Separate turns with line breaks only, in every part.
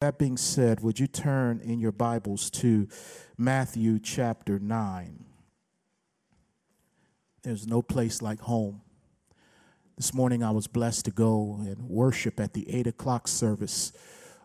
That being said, would you turn in your Bibles to Matthew chapter 9? There's no place like home. This morning I was blessed to go and worship at the 8 o'clock service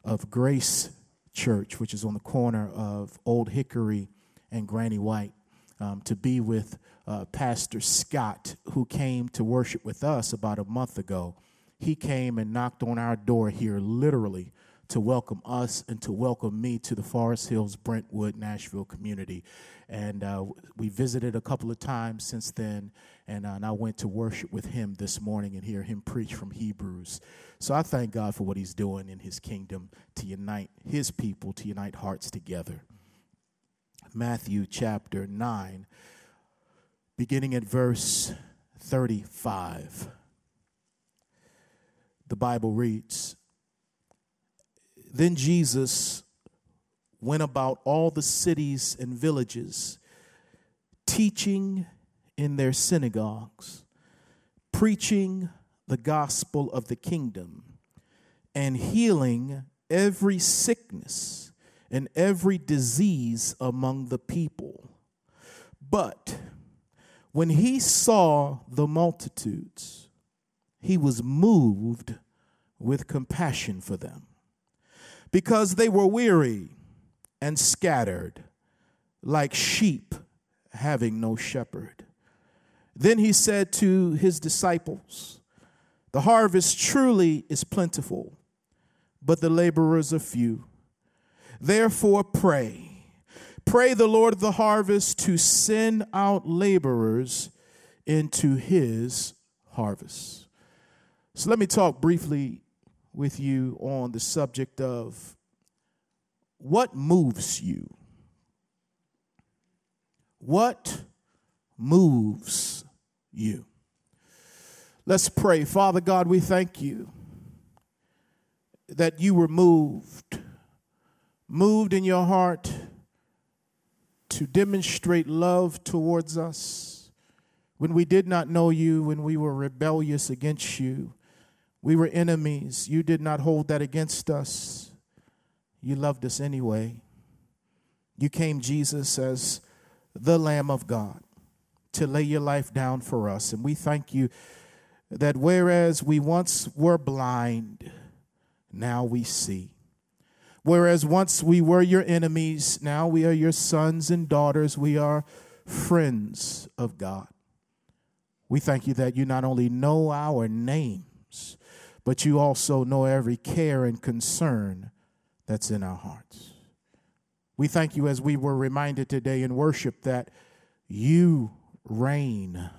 of Grace Church, which is on the corner of Old Hickory and Granny White, um, to be with uh, Pastor Scott, who came to worship with us about a month ago. He came and knocked on our door here literally to welcome us and to welcome me to the Forest Hills, Brentwood, Nashville community. And uh, we visited a couple of times since then, and, uh, and I went to worship with him this morning and hear him preach from Hebrews. So I thank God for what he's doing in his kingdom to unite his people, to unite hearts together. Matthew chapter 9, beginning at verse 35. The Bible reads, then Jesus went about all the cities and villages, teaching in their synagogues, preaching the gospel of the kingdom, and healing every sickness and every disease among the people. But when he saw the multitudes, he was moved with compassion for them because they were weary and scattered like sheep having no shepherd. Then he said to his disciples, The harvest truly is plentiful, but the laborers are few. Therefore, pray. Pray the Lord of the harvest to send out laborers into his harvest. So let me talk briefly with you on the subject of what moves you? What moves you? Let's pray. Father God, we thank you that you were moved, moved in your heart to demonstrate love towards us when we did not know you, when we were rebellious against you we were enemies. You did not hold that against us. You loved us anyway. You came, Jesus, as the Lamb of God to lay your life down for us. And we thank you that whereas we once were blind, now we see. Whereas once we were your enemies, now we are your sons and daughters. We are friends of God. We thank you that you not only know our names, but you also know every care and concern that's in our hearts. We thank you as we were reminded today in worship that you reign.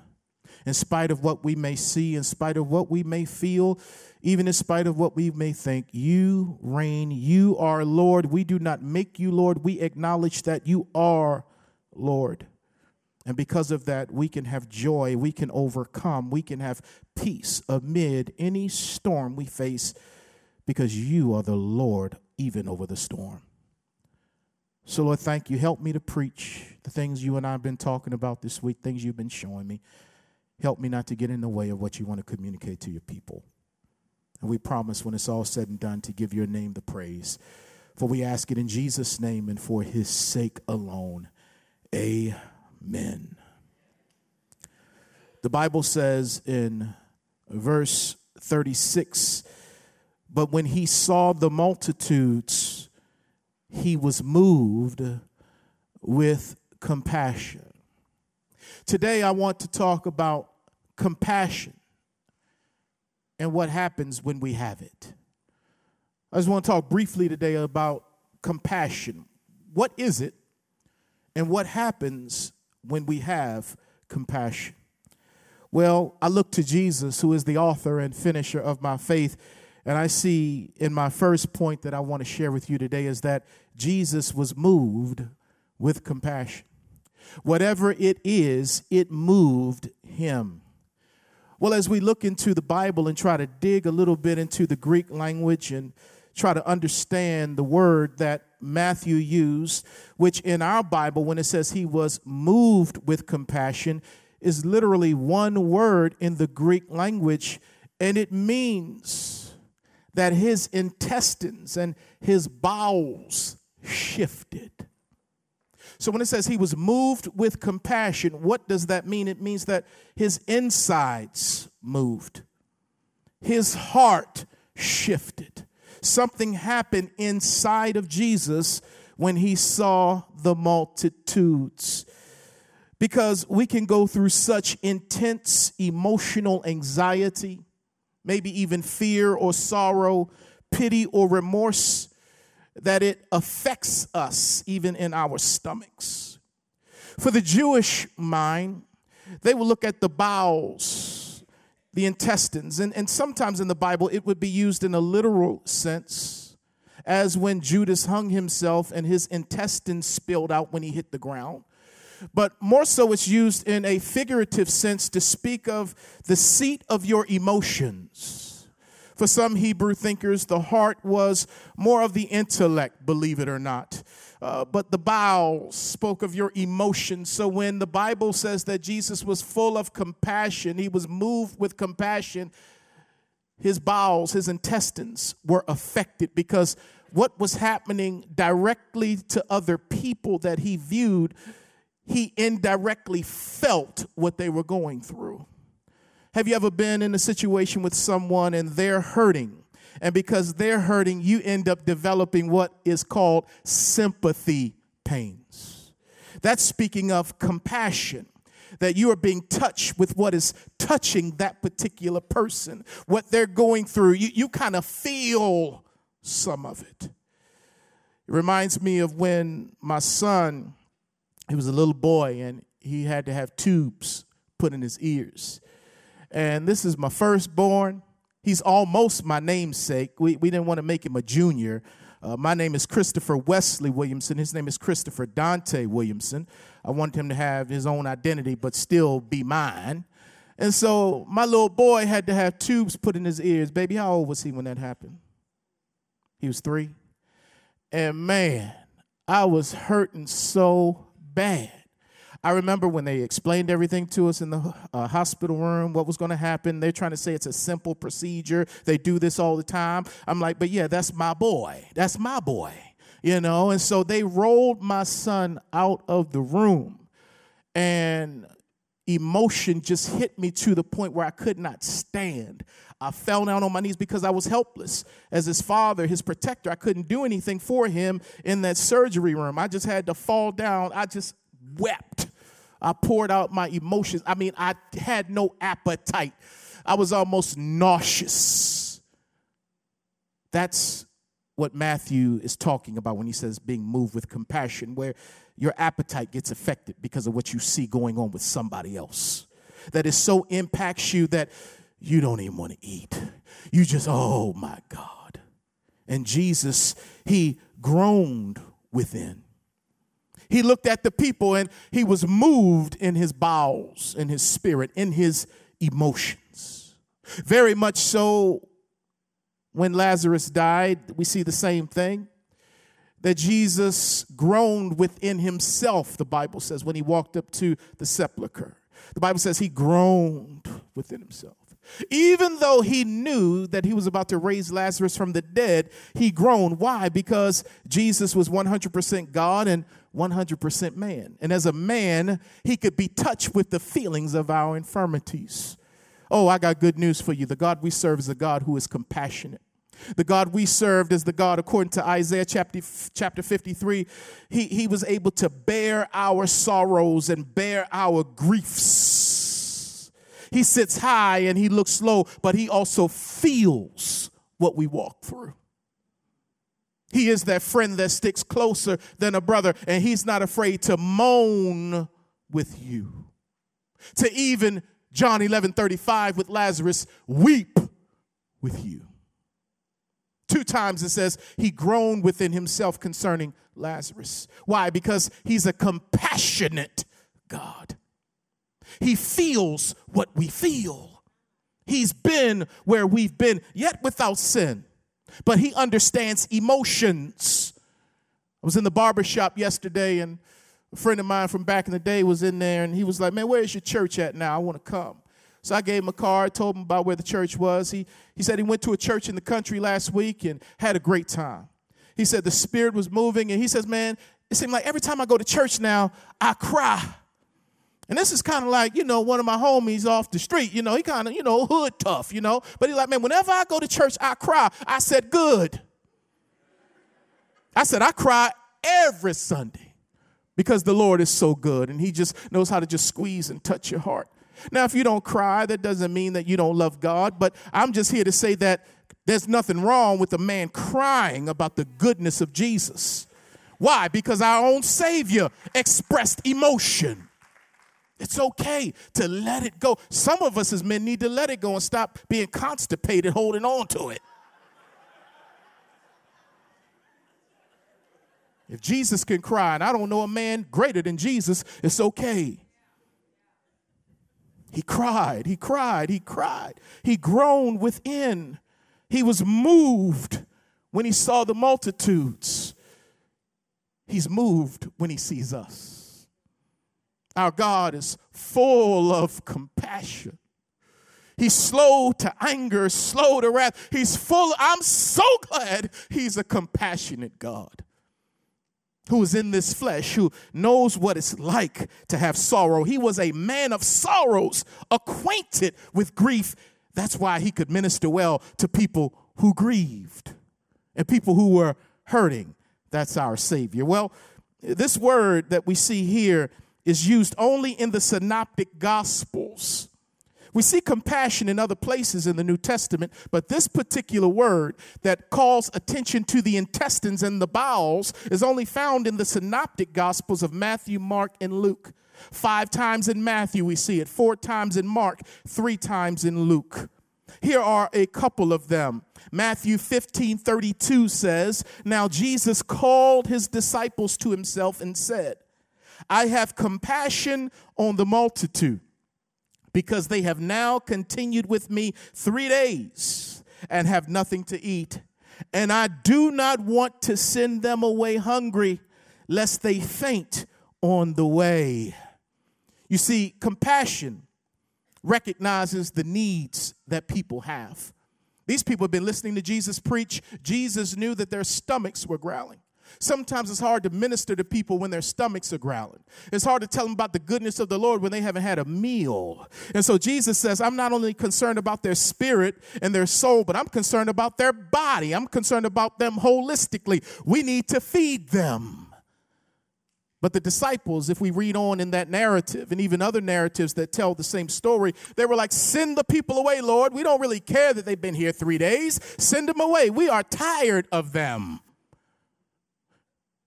In spite of what we may see, in spite of what we may feel, even in spite of what we may think, you reign. You are Lord. We do not make you Lord. We acknowledge that you are Lord. And because of that, we can have joy, we can overcome, we can have peace amid any storm we face because you are the Lord even over the storm. So, Lord, thank you. Help me to preach the things you and I have been talking about this week, things you've been showing me. Help me not to get in the way of what you want to communicate to your people. And we promise when it's all said and done to give your name the praise. For we ask it in Jesus' name and for his sake alone. Amen men. The Bible says in verse 36 But when he saw the multitudes, he was moved with compassion. Today, I want to talk about compassion and what happens when we have it. I just want to talk briefly today about compassion. What is it, and what happens when we have compassion? Well, I look to Jesus, who is the author and finisher of my faith, and I see in my first point that I want to share with you today is that Jesus was moved with compassion. Whatever it is, it moved him. Well, as we look into the Bible and try to dig a little bit into the Greek language and try to understand the word that Matthew used, which in our Bible, when it says he was moved with compassion, is literally one word in the Greek language, and it means that his intestines and his bowels shifted. So when it says he was moved with compassion, what does that mean? It means that his insides moved, his heart shifted. Something happened inside of Jesus when he saw the multitudes. Because we can go through such intense emotional anxiety, maybe even fear or sorrow, pity or remorse that it affects us even in our stomachs. For the Jewish mind, they will look at the bowels, the intestines, and, and sometimes in the Bible it would be used in a literal sense, as when Judas hung himself and his intestines spilled out when he hit the ground. But more so, it's used in a figurative sense to speak of the seat of your emotions for some Hebrew thinkers, the heart was more of the intellect, believe it or not. Uh, but the bowels spoke of your emotions. So when the Bible says that Jesus was full of compassion, he was moved with compassion, his bowels, his intestines were affected because what was happening directly to other people that he viewed, he indirectly felt what they were going through. Have you ever been in a situation with someone and they're hurting? And because they're hurting, you end up developing what is called sympathy pains. That's speaking of compassion that you are being touched with what is touching that particular person, what they're going through. You, you kind of feel some of it. It reminds me of when my son, he was a little boy and he had to have tubes put in his ears and this is my firstborn. He's almost my namesake. We, we didn't want to make him a junior. Uh, my name is Christopher Wesley Williamson. His name is Christopher Dante Williamson. I want him to have his own identity, but still be mine. And so my little boy had to have tubes put in his ears. Baby, how old was he when that happened? He was three. And man, I was hurting so bad. I remember when they explained everything to us in the uh, hospital room, what was going to happen. They're trying to say it's a simple procedure. They do this all the time. I'm like, but yeah, that's my boy. That's my boy, you know? And so they rolled my son out of the room, and emotion just hit me to the point where I could not stand. I fell down on my knees because I was helpless. As his father, his protector, I couldn't do anything for him in that surgery room. I just had to fall down. I just wept I poured out my emotions. I mean, I had no appetite. I was almost nauseous. That's what Matthew is talking about when he says being moved with compassion, where your appetite gets affected because of what you see going on with somebody else. That it so impacts you that you don't even want to eat. You just, oh my God. And Jesus, he groaned within. He looked at the people and he was moved in his bowels, in his spirit, in his emotions. Very much so when Lazarus died, we see the same thing. That Jesus groaned within himself, the Bible says, when he walked up to the sepulchre. The Bible says he groaned within himself. Even though he knew that he was about to raise Lazarus from the dead, he groaned. Why? Because Jesus was 100% God and 100% man. And as a man, he could be touched with the feelings of our infirmities. Oh, I got good news for you. The God we serve is a God who is compassionate. The God we served is the God, according to Isaiah chapter, chapter 53, he, he was able to bear our sorrows and bear our griefs. He sits high and he looks low, but he also feels what we walk through. He is that friend that sticks closer than a brother, and he's not afraid to moan with you. To even John 11 35 with Lazarus, weep with you. Two times it says he groaned within himself concerning Lazarus. Why? Because he's a compassionate God. He feels what we feel. He's been where we've been, yet without sin but he understands emotions. I was in the barber shop yesterday, and a friend of mine from back in the day was in there, and he was like, Man, where's your church at now? I want to come. So I gave him a card, told him about where the church was. He, he said he went to a church in the country last week and had a great time. He said the spirit was moving, and he says, Man, it seemed like every time I go to church now, I cry. And this is kind of like, you know, one of my homies off the street, you know, he kind of, you know, hood tough, you know. But he's like, man, whenever I go to church, I cry. I said, good. I said, I cry every Sunday because the Lord is so good and he just knows how to just squeeze and touch your heart. Now, if you don't cry, that doesn't mean that you don't love God, but I'm just here to say that there's nothing wrong with a man crying about the goodness of Jesus. Why? Because our own Savior expressed emotion. It's okay to let it go. Some of us as men need to let it go and stop being constipated holding on to it. If Jesus can cry, and I don't know a man greater than Jesus, it's okay. He cried, he cried, he cried. He groaned within. He was moved when he saw the multitudes. He's moved when he sees us. Our God is full of compassion. He's slow to anger, slow to wrath. He's full. I'm so glad he's a compassionate God who is in this flesh, who knows what it's like to have sorrow. He was a man of sorrows, acquainted with grief. That's why he could minister well to people who grieved and people who were hurting. That's our Savior. Well, this word that we see here is used only in the synoptic gospels. We see compassion in other places in the New Testament, but this particular word that calls attention to the intestines and the bowels is only found in the synoptic gospels of Matthew, Mark, and Luke. Five times in Matthew we see it, four times in Mark, three times in Luke. Here are a couple of them. Matthew 15 32 says, Now Jesus called his disciples to himself and said, I have compassion on the multitude because they have now continued with me three days and have nothing to eat. And I do not want to send them away hungry, lest they faint on the way. You see, compassion recognizes the needs that people have. These people have been listening to Jesus preach. Jesus knew that their stomachs were growling. Sometimes it's hard to minister to people when their stomachs are growling. It's hard to tell them about the goodness of the Lord when they haven't had a meal. And so Jesus says, I'm not only concerned about their spirit and their soul, but I'm concerned about their body. I'm concerned about them holistically. We need to feed them. But the disciples, if we read on in that narrative and even other narratives that tell the same story, they were like, Send the people away, Lord. We don't really care that they've been here three days. Send them away. We are tired of them.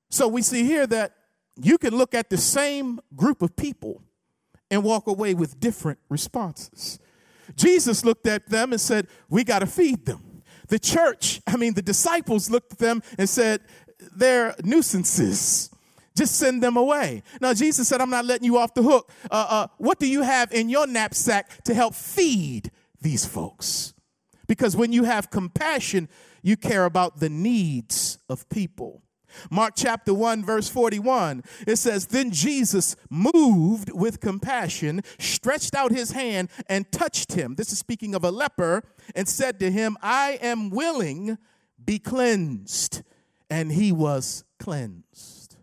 So we see here that you can look at the same group of people and walk away with different responses. Jesus looked at them and said, We got to feed them. The church, I mean, the disciples looked at them and said, They're nuisances. Just send them away. Now, Jesus said, I'm not letting you off the hook. Uh, uh, what do you have in your knapsack to help feed these folks? Because when you have compassion, you care about the needs of people. Mark chapter 1, verse 41, it says, Then Jesus, moved with compassion, stretched out his hand and touched him. This is speaking of a leper, and said to him, I am willing, be cleansed. And he was cleansed.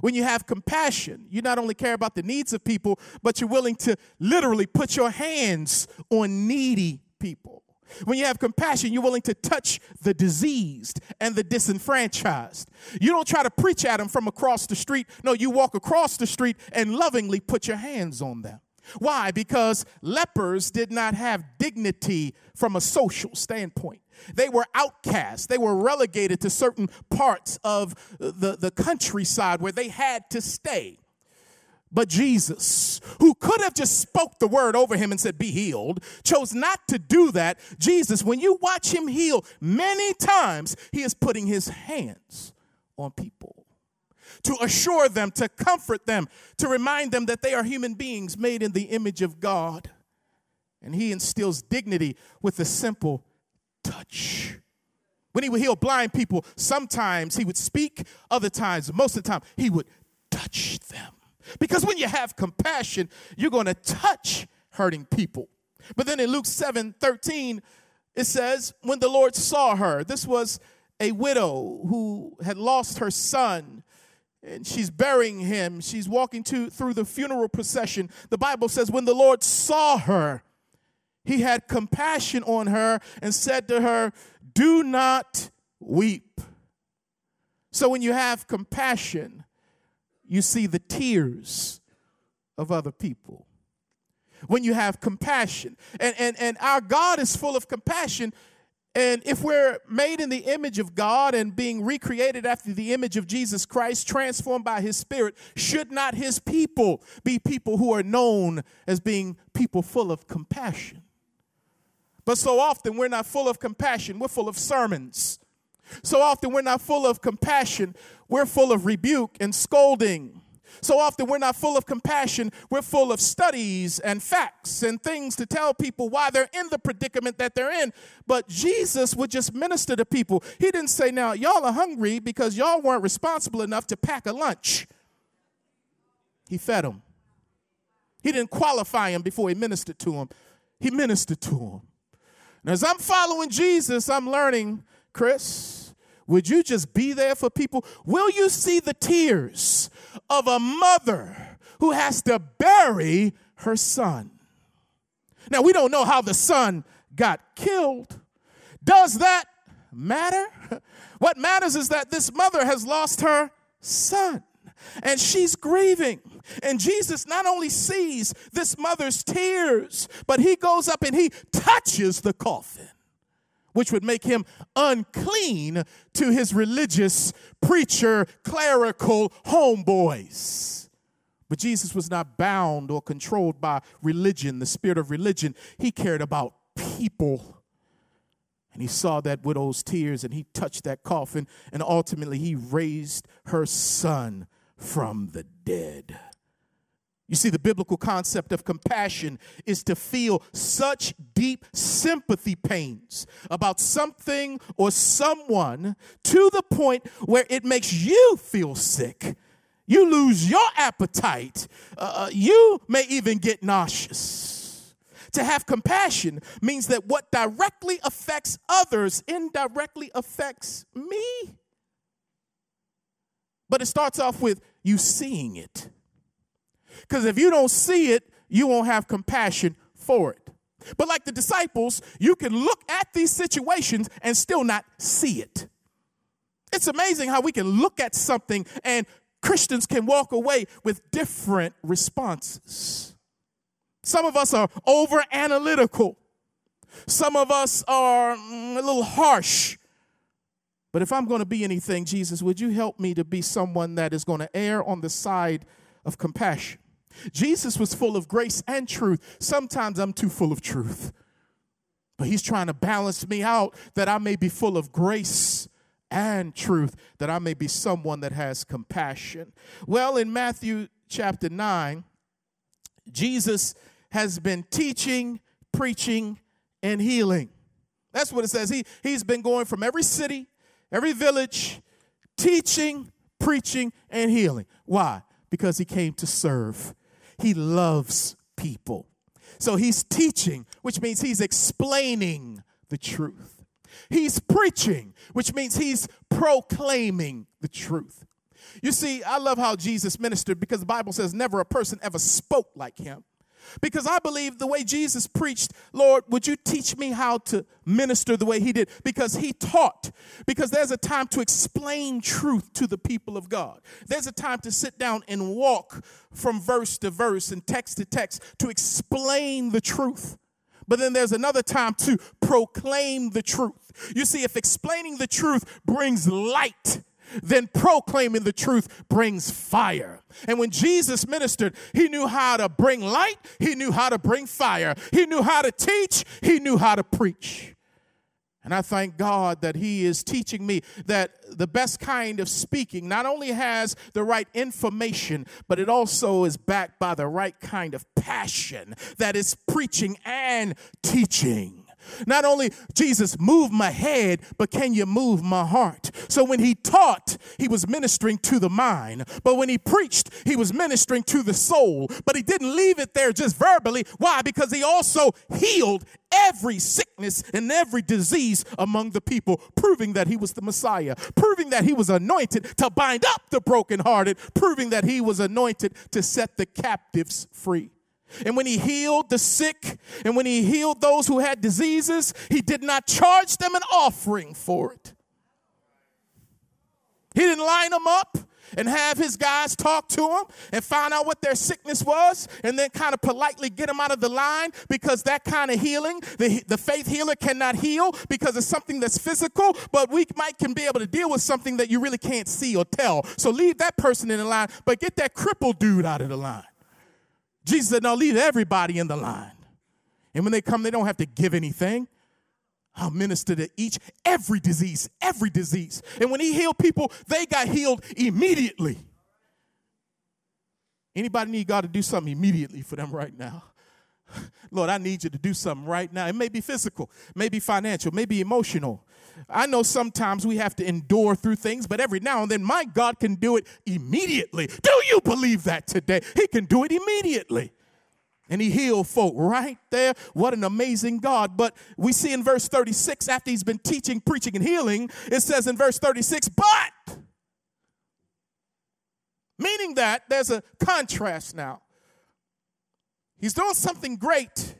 When you have compassion, you not only care about the needs of people, but you're willing to literally put your hands on needy people. When you have compassion, you're willing to touch the diseased and the disenfranchised. You don't try to preach at them from across the street. No, you walk across the street and lovingly put your hands on them. Why? Because lepers did not have dignity from a social standpoint. They were outcasts. They were relegated to certain parts of the, the countryside where they had to stay. But Jesus, who could have just spoke the word over him and said, Be healed, chose not to do that. Jesus, when you watch him heal, many times he is putting his hands on people to assure them, to comfort them, to remind them that they are human beings made in the image of God. And he instills dignity with a simple touch. When he would heal blind people, sometimes he would speak, other times, most of the time, he would touch them. Because when you have compassion, you're going to touch hurting people. But then in Luke 7 13, it says, when the Lord saw her, this was a widow who had lost her son and she's burying him. She's walking to, through the funeral procession. The Bible says, when the Lord saw her, he had compassion on her and said to her, Do not weep. So when you have compassion, you see the tears of other people. When you have compassion, and, and, and our God is full of compassion, and if we're made in the image of God and being recreated after the image of Jesus Christ, transformed by his spirit, should not his people be people who are known as being people full of compassion? But so often we're not full of compassion, we're full of sermons. So often we're not full of compassion, we're full of rebuke and scolding. So often we're not full of compassion, we're full of studies and facts and things to tell people why they're in the predicament that they're in. But Jesus would just minister to people. He didn't say, Now, y'all are hungry because y'all weren't responsible enough to pack a lunch. He fed them. He didn't qualify them before he ministered to them, he ministered to them. And as I'm following Jesus, I'm learning, Chris, would you just be there for people? Will you see the tears of a mother who has to bury her son? Now, we don't know how the son got killed. Does that matter? What matters is that this mother has lost her son and she's grieving. And Jesus not only sees this mother's tears, but he goes up and he touches the coffin, which would make him unclean to his religious preacher, clerical homeboys. But Jesus was not bound or controlled by religion, the spirit of religion. He cared about people. And he saw that widow's tears and he touched that coffin, and ultimately he raised her son from the dead. You see, the biblical concept of compassion is to feel such deep sympathy pains about something or someone to the point where it makes you feel sick. You lose your appetite. Uh, uh you may even get nauseous. To have compassion means that what directly affects others indirectly affects me. But it starts off with you seeing it. Because if you don't see it, you won't have compassion for it. But like the disciples, you can look at these situations and still not see it. It's amazing how we can look at something and Christians can walk away with different responses. Some of us are over analytical. Some of us are mm, a little harsh but if I'm going to be anything, Jesus, would you help me to be someone that is going to err on the side of compassion? Jesus was full of grace and truth. Sometimes I'm too full of truth. But he's trying to balance me out that I may be full of grace and truth, that I may be someone that has compassion. Well, in Matthew chapter 9, Jesus has been teaching, preaching, and healing. That's what it says. He, he's been going from every city every village, teaching, preaching, and healing. Why? Because he came to serve. He loves people. So he's teaching, which means he's explaining the truth. He's preaching, which means he's proclaiming the truth. You see, I love how Jesus ministered because the Bible says never a person ever spoke like him. Because I believe the way Jesus preached, Lord, would you teach me how to minister the way he did? Because he taught. Because there's a time to explain truth to the people of God. There's a time to sit down and walk from verse to verse and text to text to explain the truth. But then there's another time to proclaim the truth. You see, if explaining the truth brings light, then proclaiming the truth brings fire. And when Jesus ministered, he knew how to bring light, he knew how to bring fire, he knew how to teach, he knew how to preach. And I thank God that He is teaching me that the best kind of speaking not only has the right information, but it also is backed by the right kind of passion that is preaching and teaching. Not only Jesus move my head, but can you move my heart? So when he taught, he was ministering to the mind. But when he preached, he was ministering to the soul. But he didn't leave it there just verbally. Why? Because he also healed every sickness and every disease among the people, proving that he was the Messiah, proving that he was anointed to bind up the brokenhearted, proving that he was anointed to set the captives free. And when he healed the sick and when he healed those who had diseases, he did not charge them an offering for it. He didn't line them up and have his guys talk to them and find out what their sickness was and then kind of politely get them out of the line because that kind of healing, the, the faith healer cannot heal because it's something that's physical, but we might can be able to deal with something that you really can't see or tell. So leave that person in the line, but get that crippled dude out of the line. Jesus said, No, leave everybody in the line. And when they come, they don't have to give anything. I'll minister to each, every disease, every disease. And when he healed people, they got healed immediately. Anybody need God to do something immediately for them right now? Lord, I need you to do something right now. It may be physical, maybe financial, maybe emotional. I know sometimes we have to endure through things, but every now and then my God can do it immediately. Do you believe that today? He can do it immediately. And he healed folk right there. What an amazing God. But we see in verse 36, after he's been teaching, preaching, and healing, it says in verse 36, but, meaning that there's a contrast now. He's doing something great,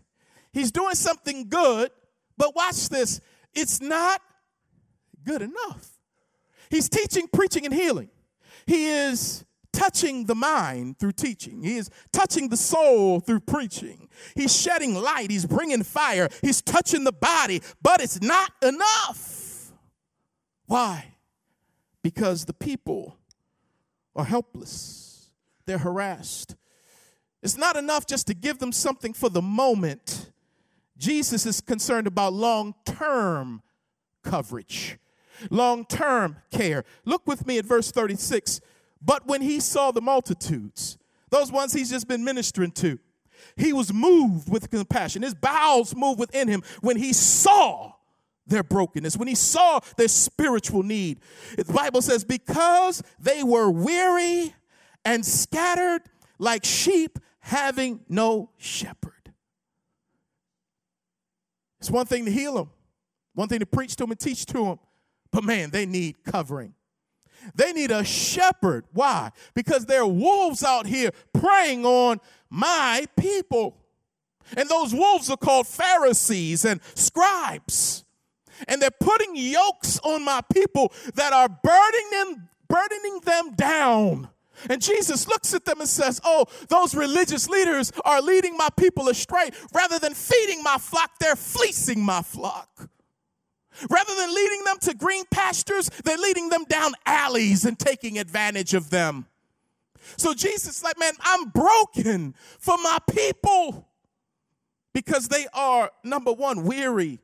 he's doing something good, but watch this it's not good enough. He's teaching, preaching, and healing. He is touching the mind through teaching. He is touching the soul through preaching. He's shedding light. He's bringing fire. He's touching the body, but it's not enough. Why? Because the people are helpless, they're harassed. It's not enough just to give them something for the moment. Jesus is concerned about long term coverage long term care. Look with me at verse 36. But when he saw the multitudes, those ones he's just been ministering to, he was moved with compassion. His bowels moved within him when he saw their brokenness, when he saw their spiritual need. The Bible says, because they were weary and scattered like sheep having no shepherd. It's one thing to heal them, one thing to preach to them and teach to them, but man, they need covering. They need a shepherd. Why? Because there are wolves out here preying on my people. And those wolves are called Pharisees and scribes. And they're putting yokes on my people that are burdening them, burdening them down. And Jesus looks at them and says, Oh, those religious leaders are leading my people astray. Rather than feeding my flock, they're fleecing my flock. Rather than leading them to green pastures, they're leading them down alleys and taking advantage of them. So Jesus like, man, I'm broken for my people because they are, number one, weary.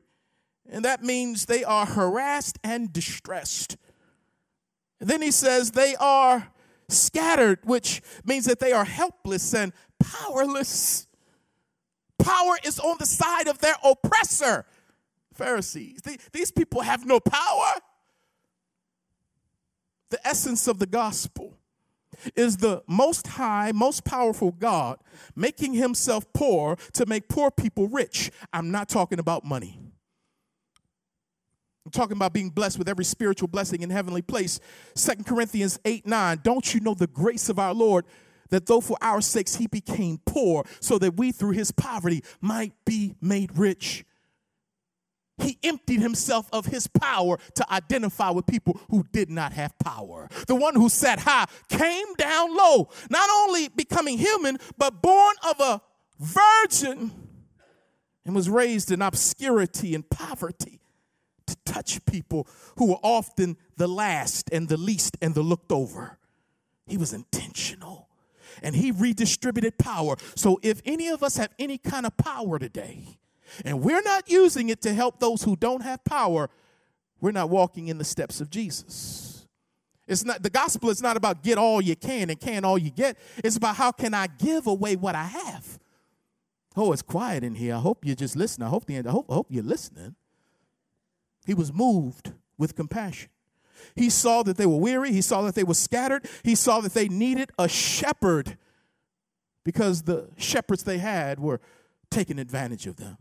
And that means they are harassed and distressed. And then he says they are scattered, which means that they are helpless and powerless. Power is on the side of their oppressor. Pharisees. These people have no power. The essence of the gospel is the most high, most powerful God making himself poor to make poor people rich. I'm not talking about money. I'm talking about being blessed with every spiritual blessing in heavenly place. Second Corinthians 8 9. Don't you know the grace of our Lord? That though for our sakes he became poor, so that we through his poverty might be made rich he emptied himself of his power to identify with people who did not have power. The one who sat high came down low, not only becoming human, but born of a virgin and was raised in obscurity and poverty to touch people who were often the last and the least and the looked over. He was intentional and he redistributed power. So if any of us have any kind of power today, and we're not using it to help those who don't have power, we're not walking in the steps of Jesus. It's not the gospel is not about get all you can and can all you get. It's about how can I give away what I have. Oh, it's quiet in here. I hope you're just listening. I hope, the, I hope, I hope you're listening. He was moved with compassion. He saw that they were weary. He saw that they were scattered. He saw that they needed a shepherd because the shepherds they had were taking advantage of them.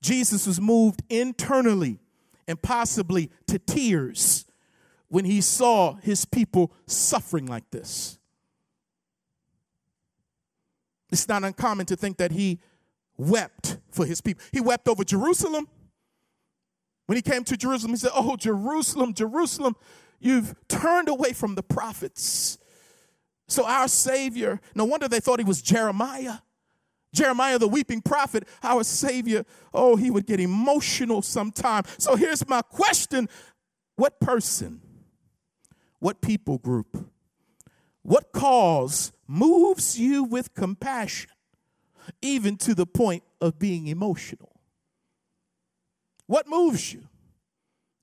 Jesus was moved internally and possibly to tears when he saw his people suffering like this. It's not uncommon to think that he wept for his people. He wept over Jerusalem. When he came to Jerusalem, he said, Oh, Jerusalem, Jerusalem, you've turned away from the prophets. So, our Savior, no wonder they thought he was Jeremiah. Jeremiah, the weeping prophet, our Savior, oh, he would get emotional sometime. So, here's my question What person, what people group, what cause moves you with compassion, even to the point of being emotional? What moves you?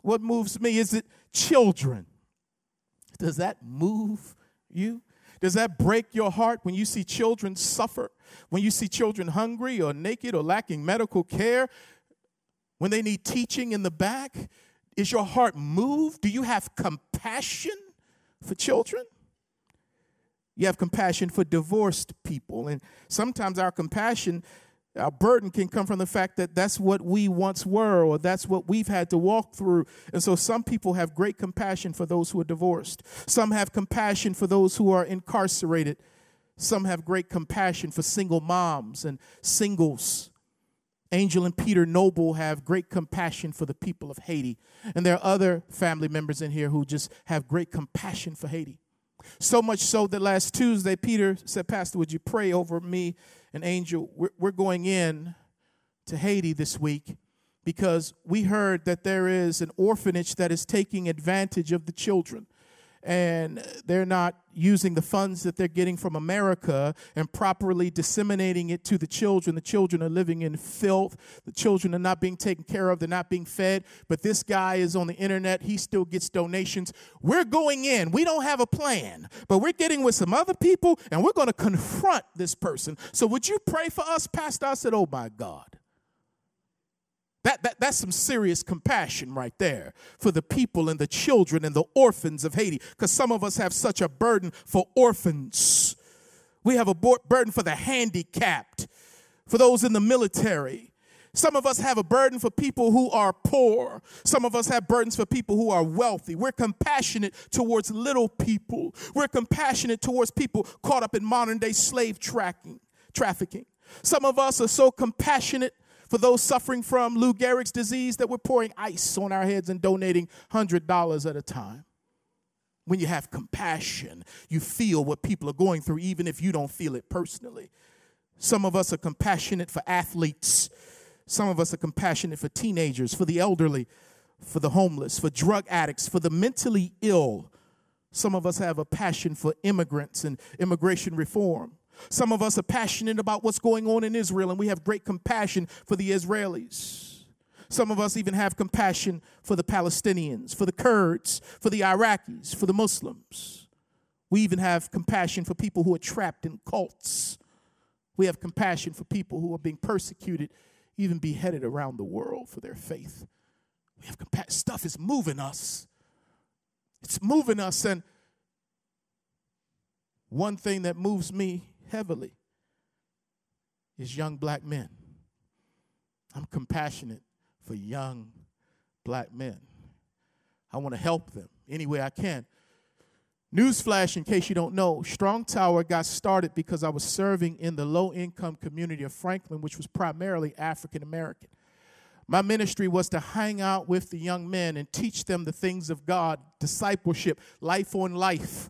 What moves me? Is it children? Does that move you? Does that break your heart when you see children suffer? When you see children hungry or naked or lacking medical care? When they need teaching in the back? Is your heart moved? Do you have compassion for children? You have compassion for divorced people. And sometimes our compassion our burden can come from the fact that that's what we once were, or that's what we've had to walk through. And so some people have great compassion for those who are divorced. Some have compassion for those who are incarcerated. Some have great compassion for single moms and singles. Angel and Peter Noble have great compassion for the people of Haiti. And there are other family members in here who just have great compassion for Haiti. So much so that last Tuesday, Peter said, Pastor, would you pray over me and Angel? We're, we're going in to Haiti this week because we heard that there is an orphanage that is taking advantage of the children and they're not using the funds that they're getting from America and properly disseminating it to the children. The children are living in filth. The children are not being taken care of. They're not being fed. But this guy is on the internet. He still gets donations. We're going in. We don't have a plan, but we're getting with some other people and we're going to confront this person. So would you pray for us, Pastor? I said, Oh my God. That, that, that's some serious compassion right there for the people and the children and the orphans of Haiti, because some of us have such a burden for orphans. We have a burden for the handicapped, for those in the military. Some of us have a burden for people who are poor. Some of us have burdens for people who are wealthy. We're compassionate towards little people. We're compassionate towards people caught up in modern day slave tracking, trafficking. Some of us are so compassionate for those suffering from Lou Gehrig's disease that we're pouring ice on our heads and donating $100 at a time. When you have compassion, you feel what people are going through, even if you don't feel it personally. Some of us are compassionate for athletes. Some of us are compassionate for teenagers, for the elderly, for the homeless, for drug addicts, for the mentally ill. Some of us have a passion for immigrants and immigration reform. Some of us are passionate about what's going on in Israel, and we have great compassion for the Israelis. Some of us even have compassion for the Palestinians, for the Kurds, for the Iraqis, for the Muslims. We even have compassion for people who are trapped in cults. We have compassion for people who are being persecuted, even beheaded around the world for their faith. We have compassion. Stuff is moving us. It's moving us. And one thing that moves me heavily is young black men. I'm compassionate for young black men. I want to help them any way I can. Newsflash, in case you don't know, Strong Tower got started because I was serving in the low income community of Franklin, which was primarily African American. My ministry was to hang out with the young men and teach them the things of God, discipleship, life on life.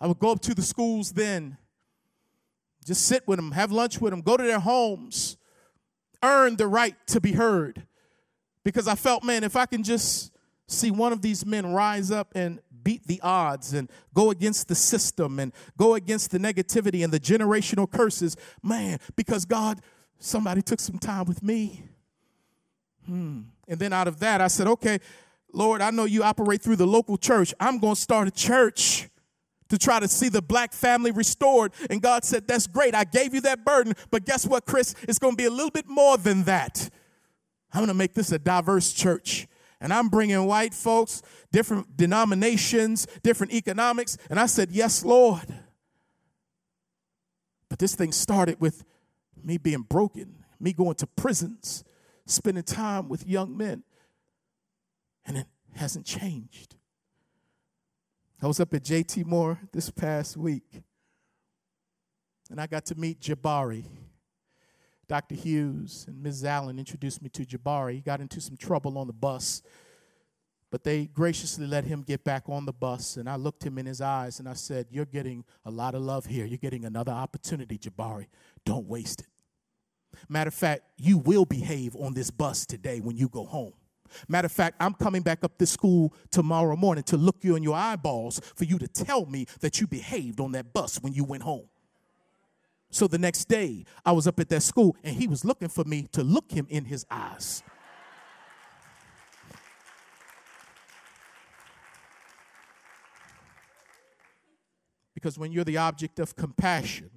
I would go up to the schools then, just sit with them, have lunch with them, go to their homes, earn the right to be heard. Because I felt, man, if I can just see one of these men rise up and beat the odds and go against the system and go against the negativity and the generational curses, man, because God, somebody took some time with me. Hmm. And then out of that, I said, okay, Lord, I know you operate through the local church. I'm going to start a church to try to see the black family restored. And God said, That's great. I gave you that burden. But guess what, Chris? It's going to be a little bit more than that. I'm going to make this a diverse church. And I'm bringing white folks, different denominations, different economics. And I said, Yes, Lord. But this thing started with me being broken, me going to prisons, spending time with young men. And it hasn't changed. I was up at JT Moore this past week, and I got to meet Jabari. Dr. Hughes and Ms. Allen introduced me to Jabari. He got into some trouble on the bus, but they graciously let him get back on the bus. And I looked him in his eyes and I said, You're getting a lot of love here. You're getting another opportunity, Jabari. Don't waste it. Matter of fact, you will behave on this bus today when you go home. Matter of fact, I'm coming back up this school tomorrow morning to look you in your eyeballs for you to tell me that you behaved on that bus when you went home. So the next day, I was up at that school and he was looking for me to look him in his eyes. Because when you're the object of compassion,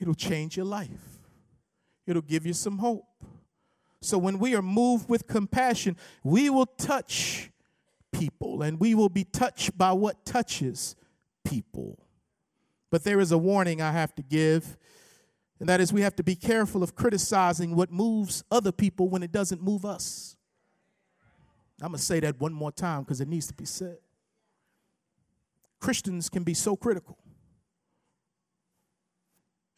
it'll change your life, it'll give you some hope. So when we are moved with compassion, we will touch people and we will be touched by what touches people. But there is a warning I have to give, and that is we have to be careful of criticizing what moves other people when it doesn't move us. I'm going to say that one more time because it needs to be said. Christians can be so critical.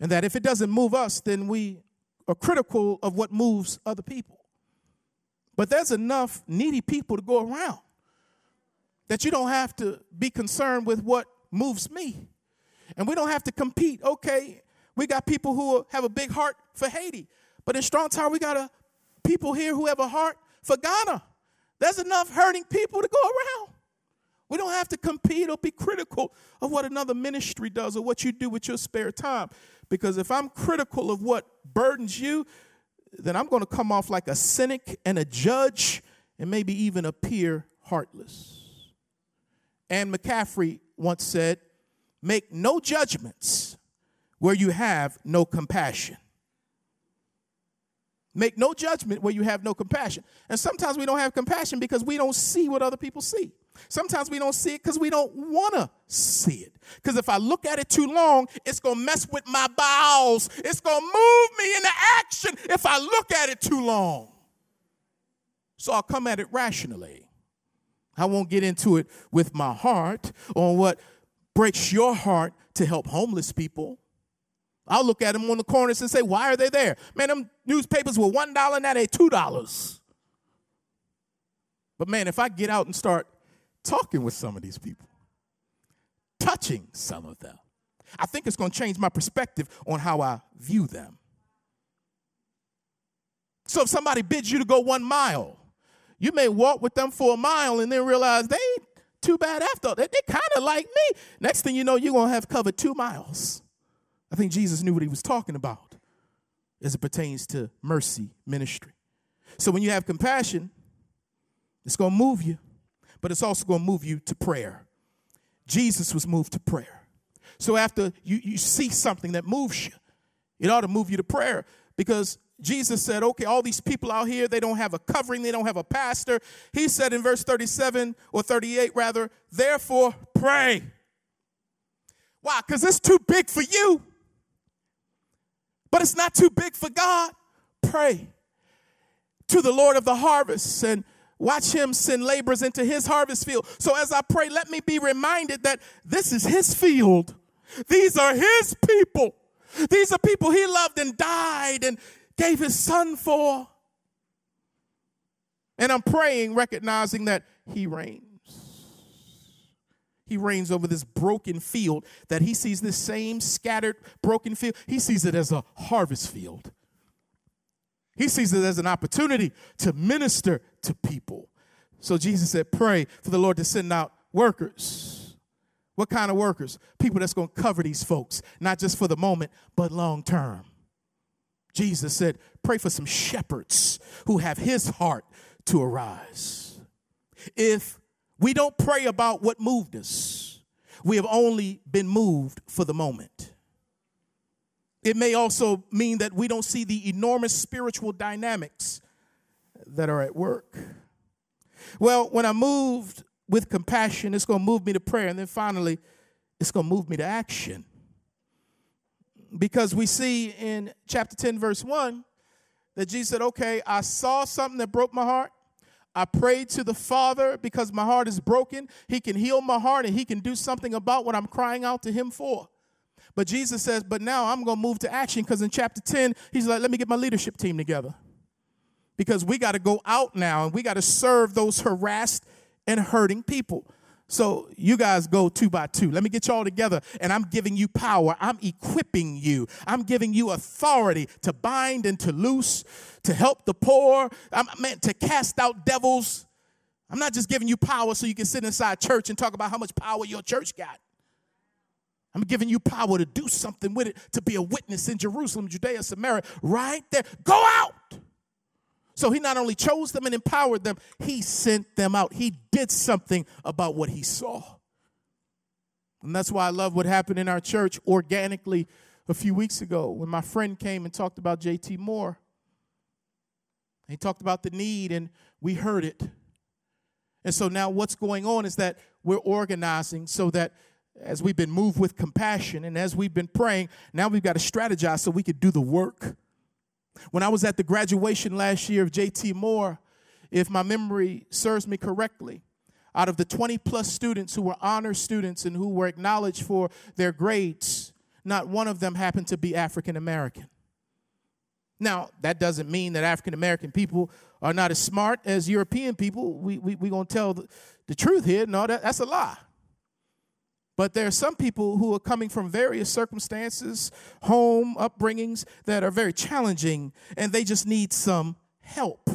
And that if it doesn't move us, then we are critical of what moves other people. But there's enough needy people to go around that you don't have to be concerned with what moves me. And we don't have to compete. Okay, we got people who have a big heart for Haiti, but in Strong Tower, we got a, people here who have a heart for Ghana. There's enough hurting people to go around. We don't have to compete or be critical of what another ministry does or what you do with your spare time. Because if I'm critical of what burdens you, then I'm going to come off like a cynic and a judge and maybe even appear heartless. Anne McCaffrey once said, Make no judgments where you have no compassion. Make no judgment where you have no compassion. And sometimes we don't have compassion because we don't see what other people see. Sometimes we don't see it because we don't want to see it. Because if I look at it too long, it's going to mess with my bowels. It's going to move me into action if I look at it too long. So I'll come at it rationally. I won't get into it with my heart on what breaks your heart to help homeless people. I'll look at them on the corners and say, why are they there? Man, them newspapers were $1, now they $2. But man, if I get out and start talking with some of these people, touching some of them. I think it's going to change my perspective on how I view them. So if somebody bids you to go one mile, you may walk with them for a mile and then realize they ain't too bad after. all. They, they kind of like me. Next thing you know, you're going to have covered two miles. I think Jesus knew what he was talking about as it pertains to mercy ministry. So when you have compassion, it's going to move you but it's also going to move you to prayer. Jesus was moved to prayer. So after you, you see something that moves you, it ought to move you to prayer because Jesus said, okay, all these people out here, they don't have a covering, they don't have a pastor. He said in verse 37 or 38 rather, therefore pray. Why? Because it's too big for you, but it's not too big for God. Pray to the Lord of the harvest and Watch him send laborers into his harvest field. So as I pray, let me be reminded that this is his field. These are his people. These are people he loved and died and gave his son for. And I'm praying, recognizing that he reigns. He reigns over this broken field that he sees this same scattered, broken field. He sees it as a harvest field. He sees it as an opportunity to minister to people. So Jesus said, Pray for the Lord to send out workers. What kind of workers? People that's going to cover these folks, not just for the moment, but long term. Jesus said, Pray for some shepherds who have his heart to arise. If we don't pray about what moved us, we have only been moved for the moment. It may also mean that we don't see the enormous spiritual dynamics that are at work. Well, when I moved with compassion, it's going to move me to prayer. And then finally, it's going to move me to action. Because we see in chapter 10, verse 1, that Jesus said, Okay, I saw something that broke my heart. I prayed to the Father because my heart is broken. He can heal my heart and He can do something about what I'm crying out to Him for. But Jesus says, But now I'm going to move to action because in chapter 10, He's like, Let me get my leadership team together. Because we got to go out now and we got to serve those harassed and hurting people. So you guys go two by two. Let me get y'all together. And I'm giving you power. I'm equipping you. I'm giving you authority to bind and to loose, to help the poor. I'm meant to cast out devils. I'm not just giving you power so you can sit inside church and talk about how much power your church got. I'm giving you power to do something with it, to be a witness in Jerusalem, Judea, Samaria, right there. Go out. So he not only chose them and empowered them, he sent them out. He did something about what he saw. And that's why I love what happened in our church organically a few weeks ago when my friend came and talked about JT Moore. He talked about the need, and we heard it. And so now what's going on is that we're organizing so that as we've been moved with compassion and as we've been praying, now we've got to strategize so we could do the work. When I was at the graduation last year of JT Moore, if my memory serves me correctly, out of the 20 plus students who were honor students and who were acknowledged for their grades, not one of them happened to be African American. Now, that doesn't mean that African American people are not as smart as European people. We're we, we going to tell the, the, truth here. No, that, that's a lie. But there are some people who are coming from various circumstances, home upbringings that are very challenging, and they just need some help.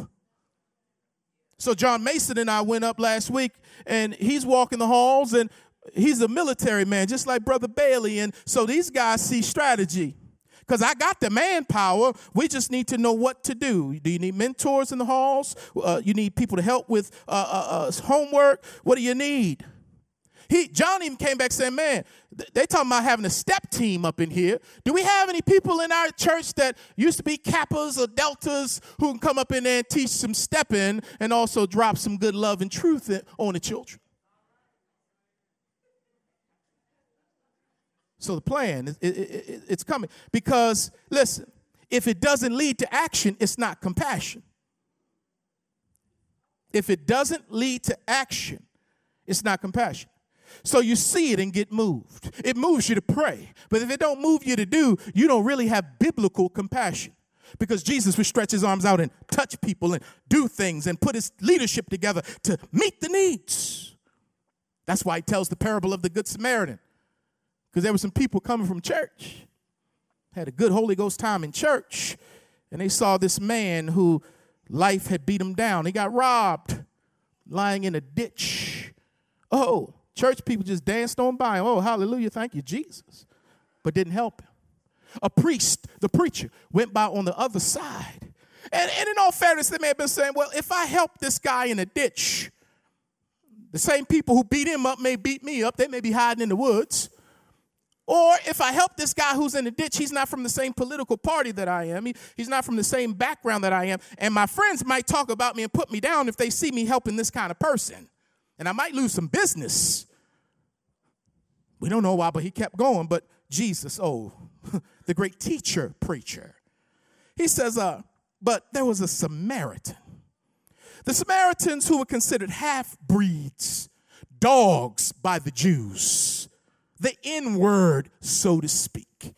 So, John Mason and I went up last week, and he's walking the halls, and he's a military man, just like Brother Bailey. And so these guys see strategy. Because I got the manpower, we just need to know what to do. Do you need mentors in the halls? Uh, you need people to help with uh, uh, uh homework? What do you need? He John even came back saying, "Man, they talking about having a step team up in here. Do we have any people in our church that used to be Kappas or Deltas who can come up in there and teach some stepping and also drop some good love and truth on the children?" So the plan, it, it, it, it's coming because listen, if it doesn't lead to action, it's not compassion. If it doesn't lead to action, it's not compassion. So you see it and get moved. It moves you to pray. But if it don't move you to do, you don't really have biblical compassion. Because Jesus would stretch his arms out and touch people and do things and put his leadership together to meet the needs. That's why he tells the parable of the Good Samaritan. Because there were some people coming from church, had a good Holy Ghost time in church, and they saw this man who life had beat him down. He got robbed, lying in a ditch. Oh, Church people just danced on by him. Oh, hallelujah, thank you, Jesus. But didn't help him. A priest, the preacher, went by on the other side. And, and in all fairness, they may have been saying, well, if I help this guy in a ditch, the same people who beat him up may beat me up. They may be hiding in the woods. Or if I help this guy who's in the ditch, he's not from the same political party that I am. He, he's not from the same background that I am. And my friends might talk about me and put me down if they see me helping this kind of person. And I might lose some business. We don't know why, but he kept going. But Jesus, oh, the great teacher, preacher, he says, uh, but there was a Samaritan. The Samaritans who were considered half breeds, dogs by the Jews, the N word, so to speak.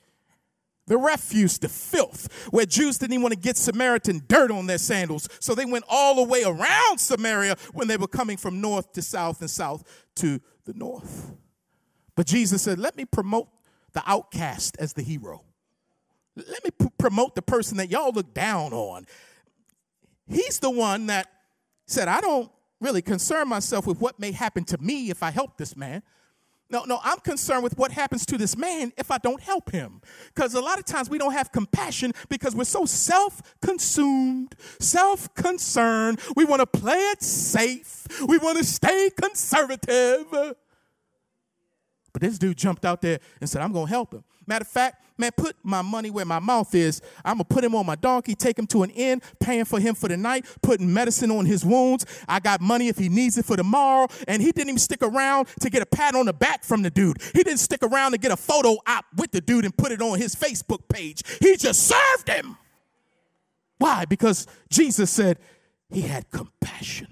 The refuse, the filth, where Jews didn't even want to get Samaritan dirt on their sandals. So they went all the way around Samaria when they were coming from north to south and south to the north. But Jesus said, Let me promote the outcast as the hero. Let me p- promote the person that y'all look down on. He's the one that said, I don't really concern myself with what may happen to me if I help this man. No, no, I'm concerned with what happens to this man if I don't help him. Because a lot of times we don't have compassion because we're so self consumed, self concerned. We want to play it safe, we want to stay conservative. But this dude jumped out there and said, I'm going to help him. Matter of fact, man, put my money where my mouth is. I'm going to put him on my donkey, take him to an inn, paying for him for the night, putting medicine on his wounds. I got money if he needs it for tomorrow. And he didn't even stick around to get a pat on the back from the dude. He didn't stick around to get a photo op with the dude and put it on his Facebook page. He just served him. Why? Because Jesus said he had compassion.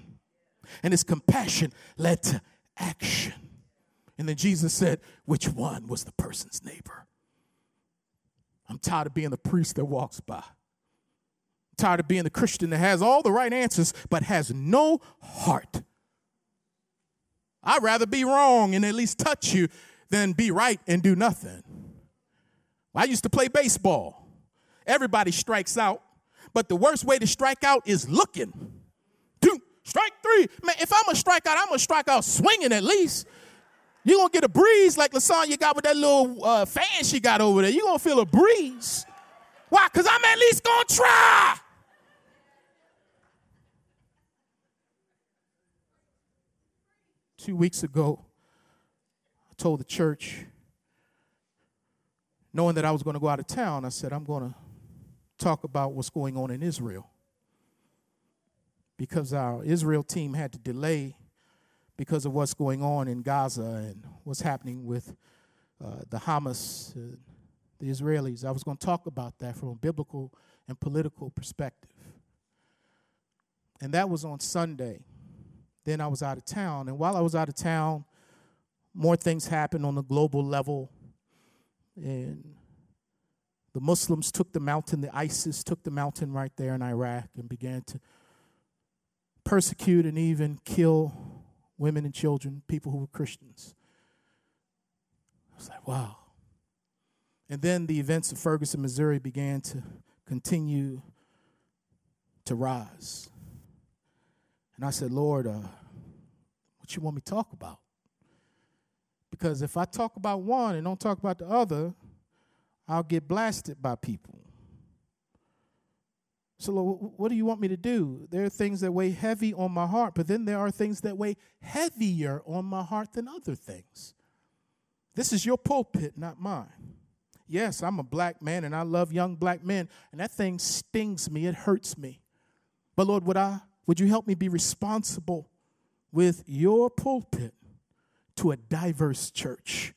And his compassion led to action. And then Jesus said, which one was the person's neighbor? I'm tired of being the priest that walks by. I'm tired of being the Christian that has all the right answers but has no heart. I'd rather be wrong and at least touch you than be right and do nothing. I used to play baseball. Everybody strikes out, but the worst way to strike out is looking. Two, strike three. Man, if I'm a strikeout, I'm a strikeout swinging at least. You're going to get a breeze like Lasagna got with that little uh, fan she got over there. You're going to feel a breeze. Why? Because I'm at least going to try. Two weeks ago, I told the church, knowing that I was going to go out of town, I said, I'm going to talk about what's going on in Israel. Because our Israel team had to delay because of what's going on in Gaza and what's happening with uh, the Hamas, uh, the Israelis. I was going to talk about that from a biblical and political perspective. And that was on Sunday. Then I was out of town. And while I was out of town, more things happened on the global level. And the Muslims took the mountain, the ISIS took the mountain right there in Iraq and began to persecute and even kill women and children, people who were Christians. I was like, wow. And then the events of Ferguson, Missouri began to continue to rise. And I said, Lord, uh, what you want me to talk about? Because if I talk about one and don't talk about the other, I'll get blasted by people. So, Lord, what do you want me to do? There are things that weigh heavy on my heart, but then there are things that weigh heavier on my heart than other things. This is your pulpit, not mine. Yes, I'm a black man and I love young black men, and that thing stings me, it hurts me. But Lord, would I would you help me be responsible with your pulpit to a diverse church?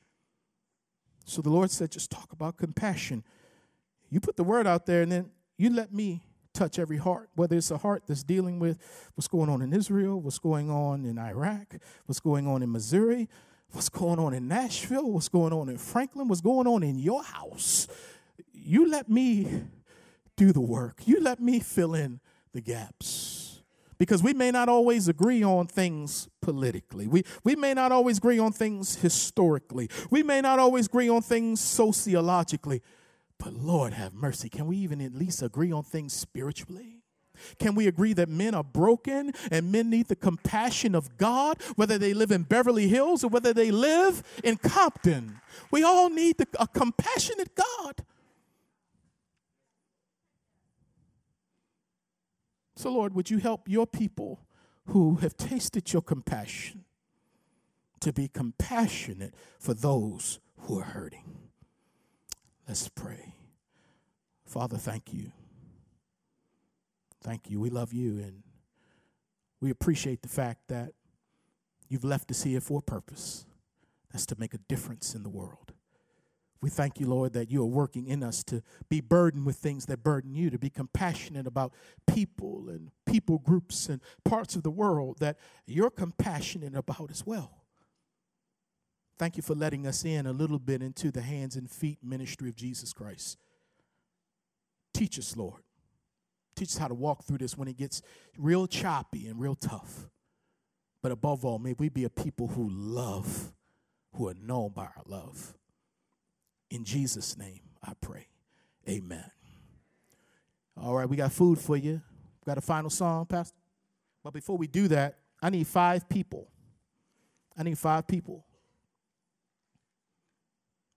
So the Lord said, just talk about compassion. You put the word out there, and then you let me touch every heart, whether it's a heart that's dealing with what's going on in Israel, what's going on in Iraq, what's going on in Missouri, what's going on in Nashville, what's going on in Franklin, what's going on in your house. You let me do the work. You let me fill in the gaps. Because we may not always agree on things politically. We, we may not always agree on things historically. We may not always agree on things sociologically. But Lord have mercy, can we even at least agree on things spiritually? Can we agree that men are broken and men need the compassion of God, whether they live in Beverly Hills or whether they live in Compton? We all need the, a compassionate God. So, Lord, would you help your people who have tasted your compassion to be compassionate for those who are hurting? Let's pray. Father, thank you. Thank you. We love you and we appreciate the fact that you've left us here for a purpose. That's to make a difference in the world. We thank you, Lord, that you are working in us to be burdened with things that burden you, to be compassionate about people and people groups and parts of the world that you're compassionate about as well. Thank you for letting us in a little bit into the hands and feet ministry of Jesus Christ. Teach us, Lord. Teach us how to walk through this when it gets real choppy and real tough. But above all, may we be a people who love, who are known by our love. In Jesus' name, I pray. Amen. All right, we got food for you. We Got a final song, Pastor? But before we do that, I need five people. I need five people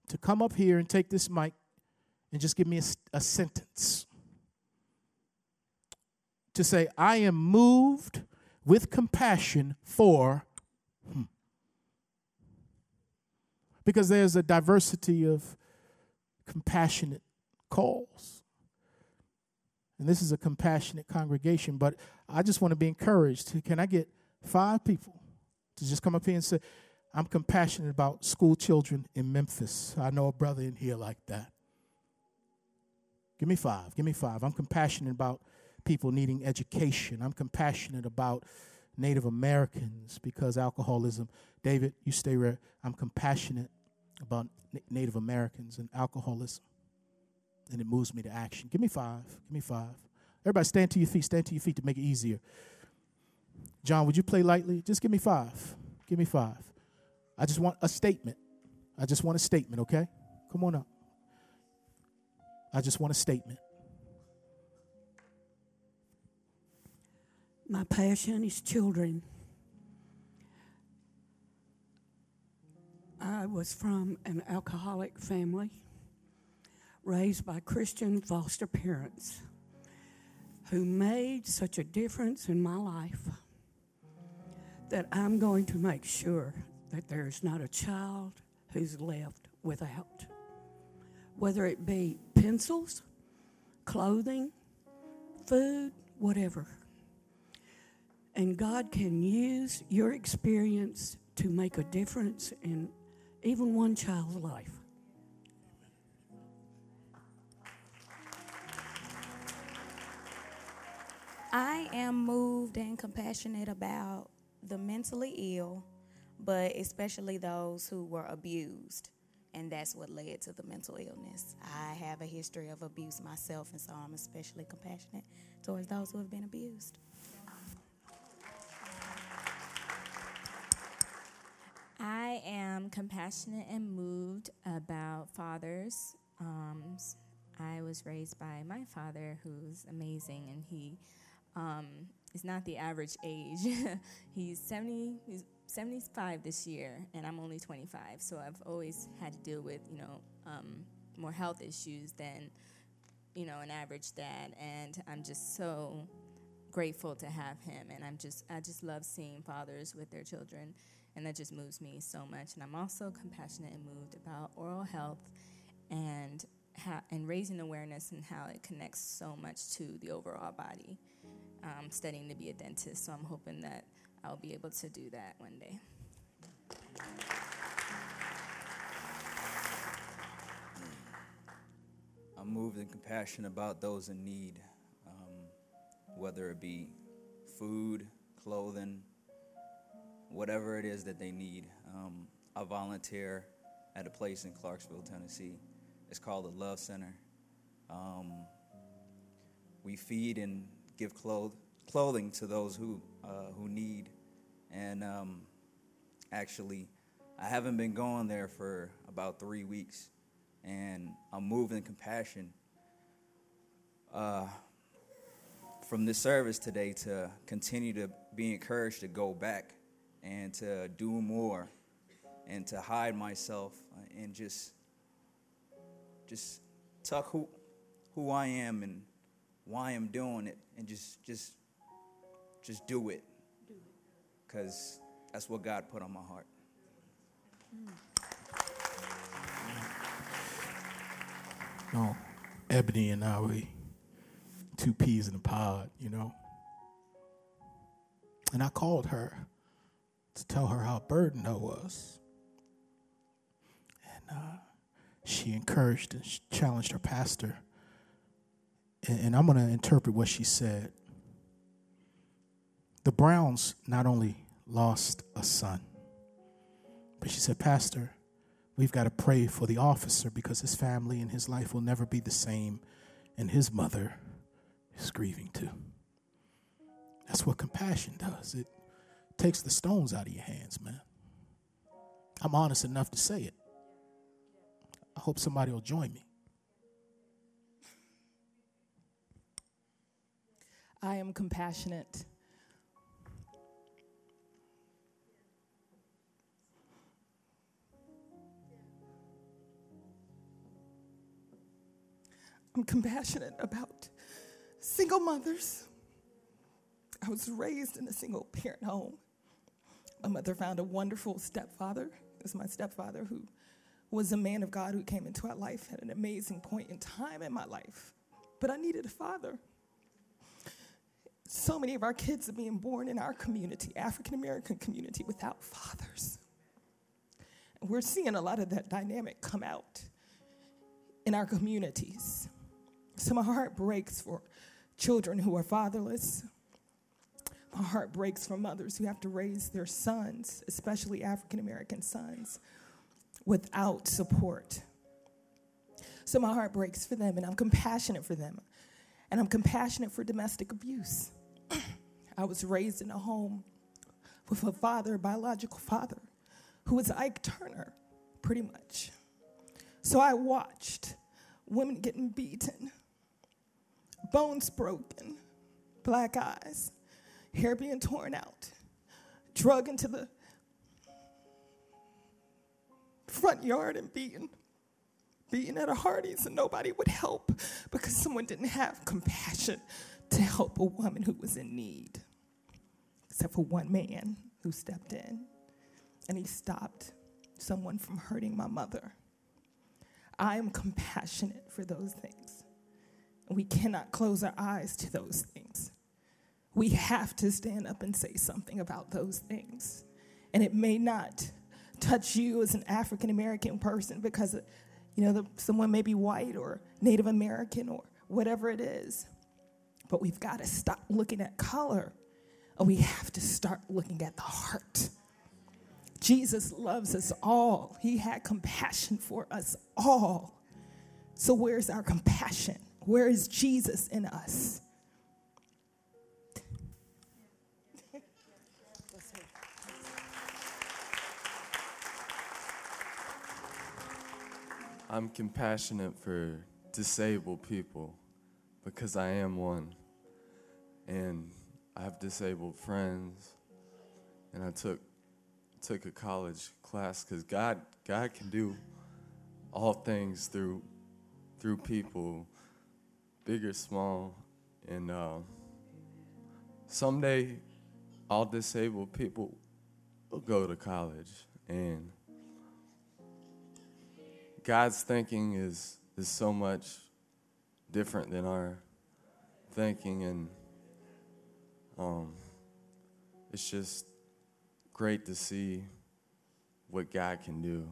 to come up here and take this mic and just give me a, a sentence to say, I am moved with compassion for. Hmm. because there's a diversity of compassionate calls. And this is a compassionate congregation, but I just want to be encouraged. Can I get five people to just come up here and say, I'm compassionate about school children in Memphis? I know a brother in here like that. Give me five. Give me five. I'm compassionate about people needing education. I'm compassionate about Native Americans because alcoholism. David, you stay where I'm compassionate about Native Americans and alcoholism. And it moves me to action. Give me five. Give me five. Everybody stand to your feet. Stand to your feet to make it easier. John, would you play lightly? Just give me five. Give me five. I just want a statement. I just want a statement, okay? Come on up. I just want a statement.
My passion is children. I was from an alcoholic family, raised by Christian foster parents who made such a difference in my life that I'm going to make sure that there's not a child who's left without. Whether it be pencils, clothing, food, whatever. And God can use your experience to make a difference in even one child's life.
I am moved and compassionate about the mentally ill, but especially those who were abused. And that's what led to the mental illness. I have a history of abuse myself, and so I'm especially compassionate towards those who have been abused.
I am compassionate and moved about fathers. Um, I was raised by my father, who's amazing, and he um, is not the average age. he's 70, he's 75 this year, and I'm only 25. So I've always had to deal with, you know, um, more health issues than, you know, an average dad. And I'm just so grateful to have him. And I'm just, I just love seeing fathers with their children and that just moves me so much. And I'm also compassionate and moved about oral health and how, and raising awareness and how it connects so much to the overall body. Um, studying to be a dentist, so I'm hoping that I'll be able to do that one day.
I'm moved and compassionate about those in need, um, whether it be food, clothing, whatever it is that they need. Um, I volunteer at a place in Clarksville, Tennessee. It's called the Love Center. Um, we feed and give cloth- clothing to those who, uh, who need. And um, actually, I haven't been going there for about three weeks, and I'm moving compassion uh, from this service today to continue to be encouraged to go back and to do more and to hide myself and just just tuck who who I am and why I'm doing it and just just just do it because that's what God put on my heart.
No, Ebony and I, we two peas in a pod, you know. And I called her to tell her how burdened I was. And uh, she encouraged and challenged her pastor. And, and I'm going to interpret what she said. The Browns not only lost a son, but she said, Pastor, we've got to pray for the officer because his family and his life will never be the same, and his mother is grieving too. That's what compassion does. It takes the stones out of your hands, man. I'm honest enough to say it. I hope somebody will join me.
I am compassionate. I'm compassionate about single mothers. I was raised in a single parent home. My mother found a wonderful stepfather. It was my stepfather who was a man of God who came into our life at an amazing point in time in my life. But I needed a father. So many of our kids are being born in our community, African American community, without fathers. And we're seeing a lot of that dynamic come out in our communities. So my heart breaks for children who are fatherless. My heart breaks for mothers who have to raise their sons, especially African American sons, without support. So my heart breaks for them, and I'm compassionate for them. And I'm compassionate for domestic abuse. I was raised in a home with a father, a biological father, who was Ike Turner, pretty much. So I watched women getting beaten, bones broken, black eyes, hair being torn out, drug into the front yard and beaten. Beaten at a Hardee's and nobody would help because someone didn't have compassion to help a woman who was in need. Except for one man who stepped in and he stopped someone from hurting my mother. I am compassionate for those things. We cannot close our eyes to those things. We have to stand up and say something about those things. And it may not touch you as an African American person because you know, the, someone may be white or Native American or whatever it is. But we've got to stop looking at color and we have to start looking at the heart. Jesus loves us all, He had compassion for us all. So, where's our compassion? Where is Jesus in us?
I'm compassionate for disabled people because I am one. And I have disabled friends. And I took took a college class cuz God God can do all things through through people big or small and uh, someday all disabled people will go to college and God's thinking is is so much different than our thinking, and um, it's just great to see what God can do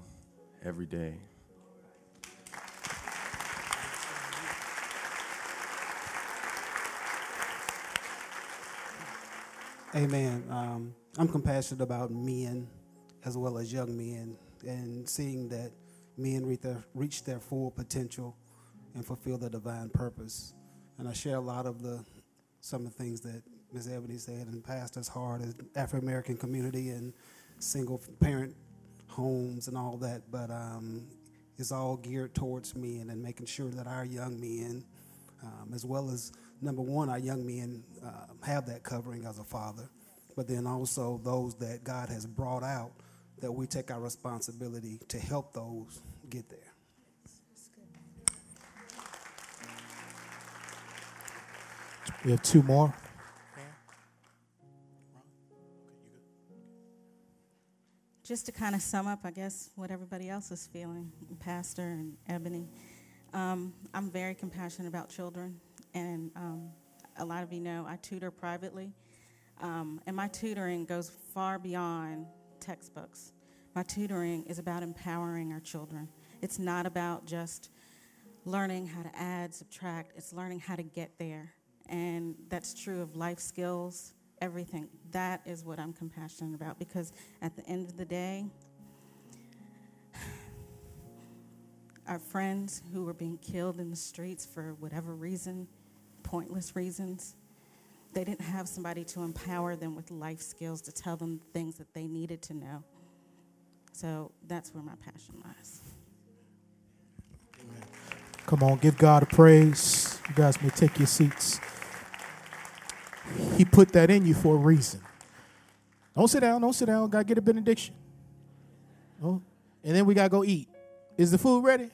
every day.
Amen. Um, I'm compassionate about men as well as young men and seeing that men reach their, reach their full potential and fulfill their divine purpose. And I share a lot of the some of the things that Ms. Ebony said and past as hard as African American community and single parent homes and all that, but um, it's all geared towards men and making sure that our young men, um, as well as number one, our young men uh, have that covering as a father, but then also those that God has brought out that we take our responsibility to help those get there.
We have two more.
Just to kind of sum up, I guess, what everybody else is feeling, Pastor and Ebony, um, I'm very compassionate about children. And um, a lot of you know I tutor privately. Um, and my tutoring goes far beyond textbooks. My tutoring is about empowering our children. It's not about just learning how to add, subtract, it's learning how to get there. And that's true of life skills, everything. That is what I'm compassionate about because at the end of the day, our friends who were being killed in the streets for whatever reason, pointless reasons, they didn't have somebody to empower them with life skills to tell them things that they needed to know. So that's where my passion lies.
Come on, give God a praise. You guys may take your seats. He put that in you for a reason. Don't sit down, don't sit down. Gotta get a benediction. Oh, and then we gotta go eat. Is the food ready?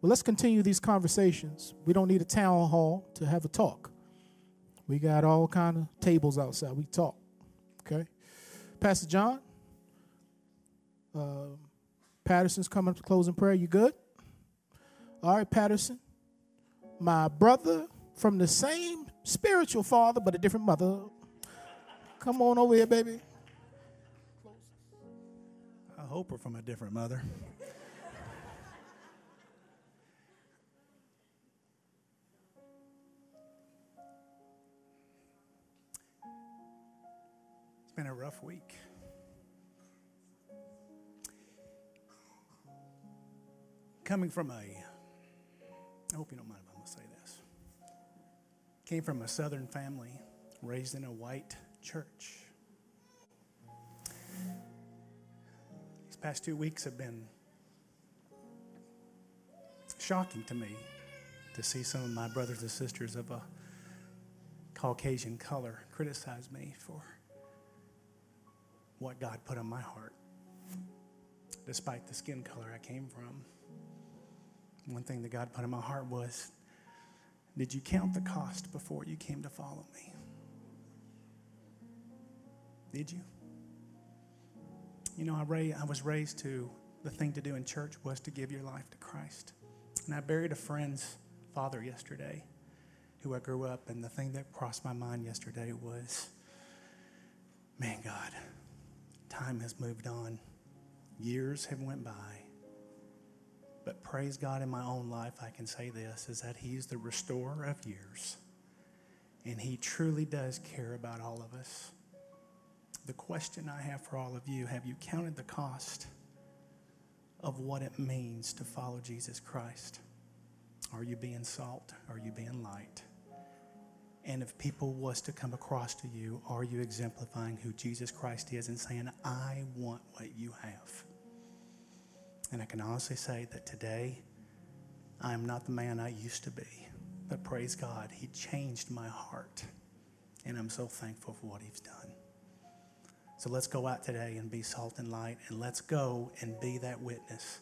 Well, let's continue these conversations. We don't need a town hall to have a talk. We got all kind of tables outside. We talk. Okay. Pastor John, uh, Patterson's coming up to closing prayer. You good? All right, Patterson. My brother from the same spiritual father, but a different mother. Come on over here, baby.
I hope we're from a different mother. been a rough week. Coming from a, I hope you don't mind if I'm going to say this. Came from a southern family raised in a white church. These past two weeks have been shocking to me to see some of my brothers and sisters of a Caucasian color criticize me for what God put on my heart, despite the skin color I came from. One thing that God put in my heart was Did you count the cost before you came to follow me? Did you? You know, I, was raised to the thing to do in church was to give your life to Christ. And I buried a friend's father yesterday who I grew up, and the thing that crossed my mind yesterday was man, God, time has moved on, years have went by. But praise God in my own life, I can say this is that He's the restorer of years. And He truly does care about all of us. The question I have for all of you have you counted the cost of what it means to follow Jesus Christ? Are you being salt? Are you being light? And if people was to come across to you, are you exemplifying who Jesus Christ is and saying, I want what you have? And I can honestly say that today, I am not the man I used to be. But praise God, He changed my heart. And I'm so thankful for what He's done. So let's go out today and be salt and light, and let's go and be that witness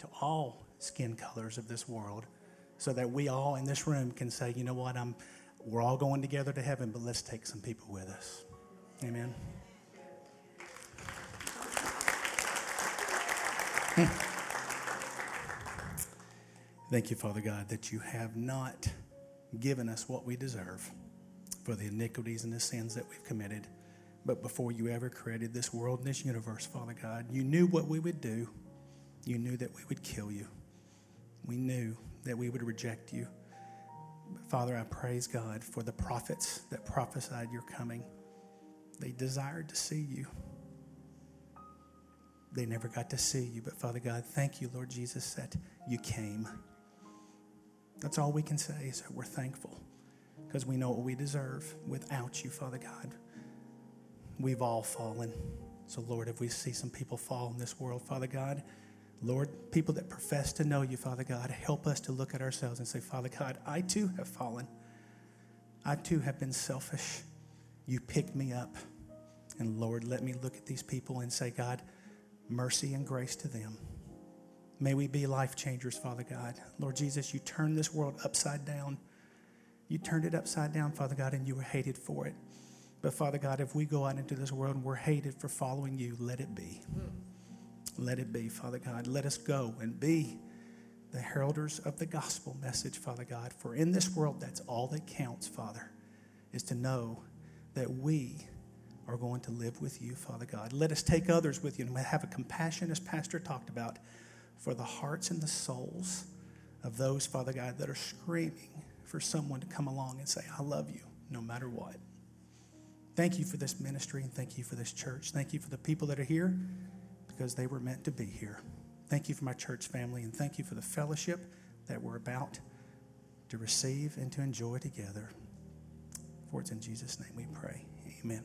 to all skin colors of this world so that we all in this room can say, you know what, I'm, we're all going together to heaven, but let's take some people with us. Amen. Hmm. Thank you, Father God, that you have not given us what we deserve for the iniquities and the sins that we've committed. But before you ever created this world and this universe, Father God, you knew what we would do. You knew that we would kill you. We knew that we would reject you. Father, I praise God for the prophets that prophesied your coming. They desired to see you. They never got to see you. But Father God, thank you, Lord Jesus, that you came. That's all we can say is that we're thankful because we know what we deserve without you, Father God. We've all fallen. So, Lord, if we see some people fall in this world, Father God, Lord, people that profess to know you, Father God, help us to look at ourselves and say, Father God, I too have fallen. I too have been selfish. You picked me up. And Lord, let me look at these people and say, God, mercy and grace to them. May we be life changers, Father God. Lord Jesus, you turned this world upside down. You turned it upside down, Father God, and you were hated for it. But Father God, if we go out into this world and we're hated for following you, let it be. Let it be, Father God. Let us go and be the heralders of the gospel message, Father God. For in this world, that's all that counts, Father, is to know that we are going to live with you, Father God. Let us take others with you and have a compassion, as Pastor talked about, for the hearts and the souls of those, Father God, that are screaming for someone to come along and say, I love you, no matter what. Thank you for this ministry and thank you for this church. Thank you for the people that are here because they were meant to be here. Thank you for my church family, and thank you for the fellowship that we're about to receive and to enjoy together. For it's in Jesus' name we pray. Amen.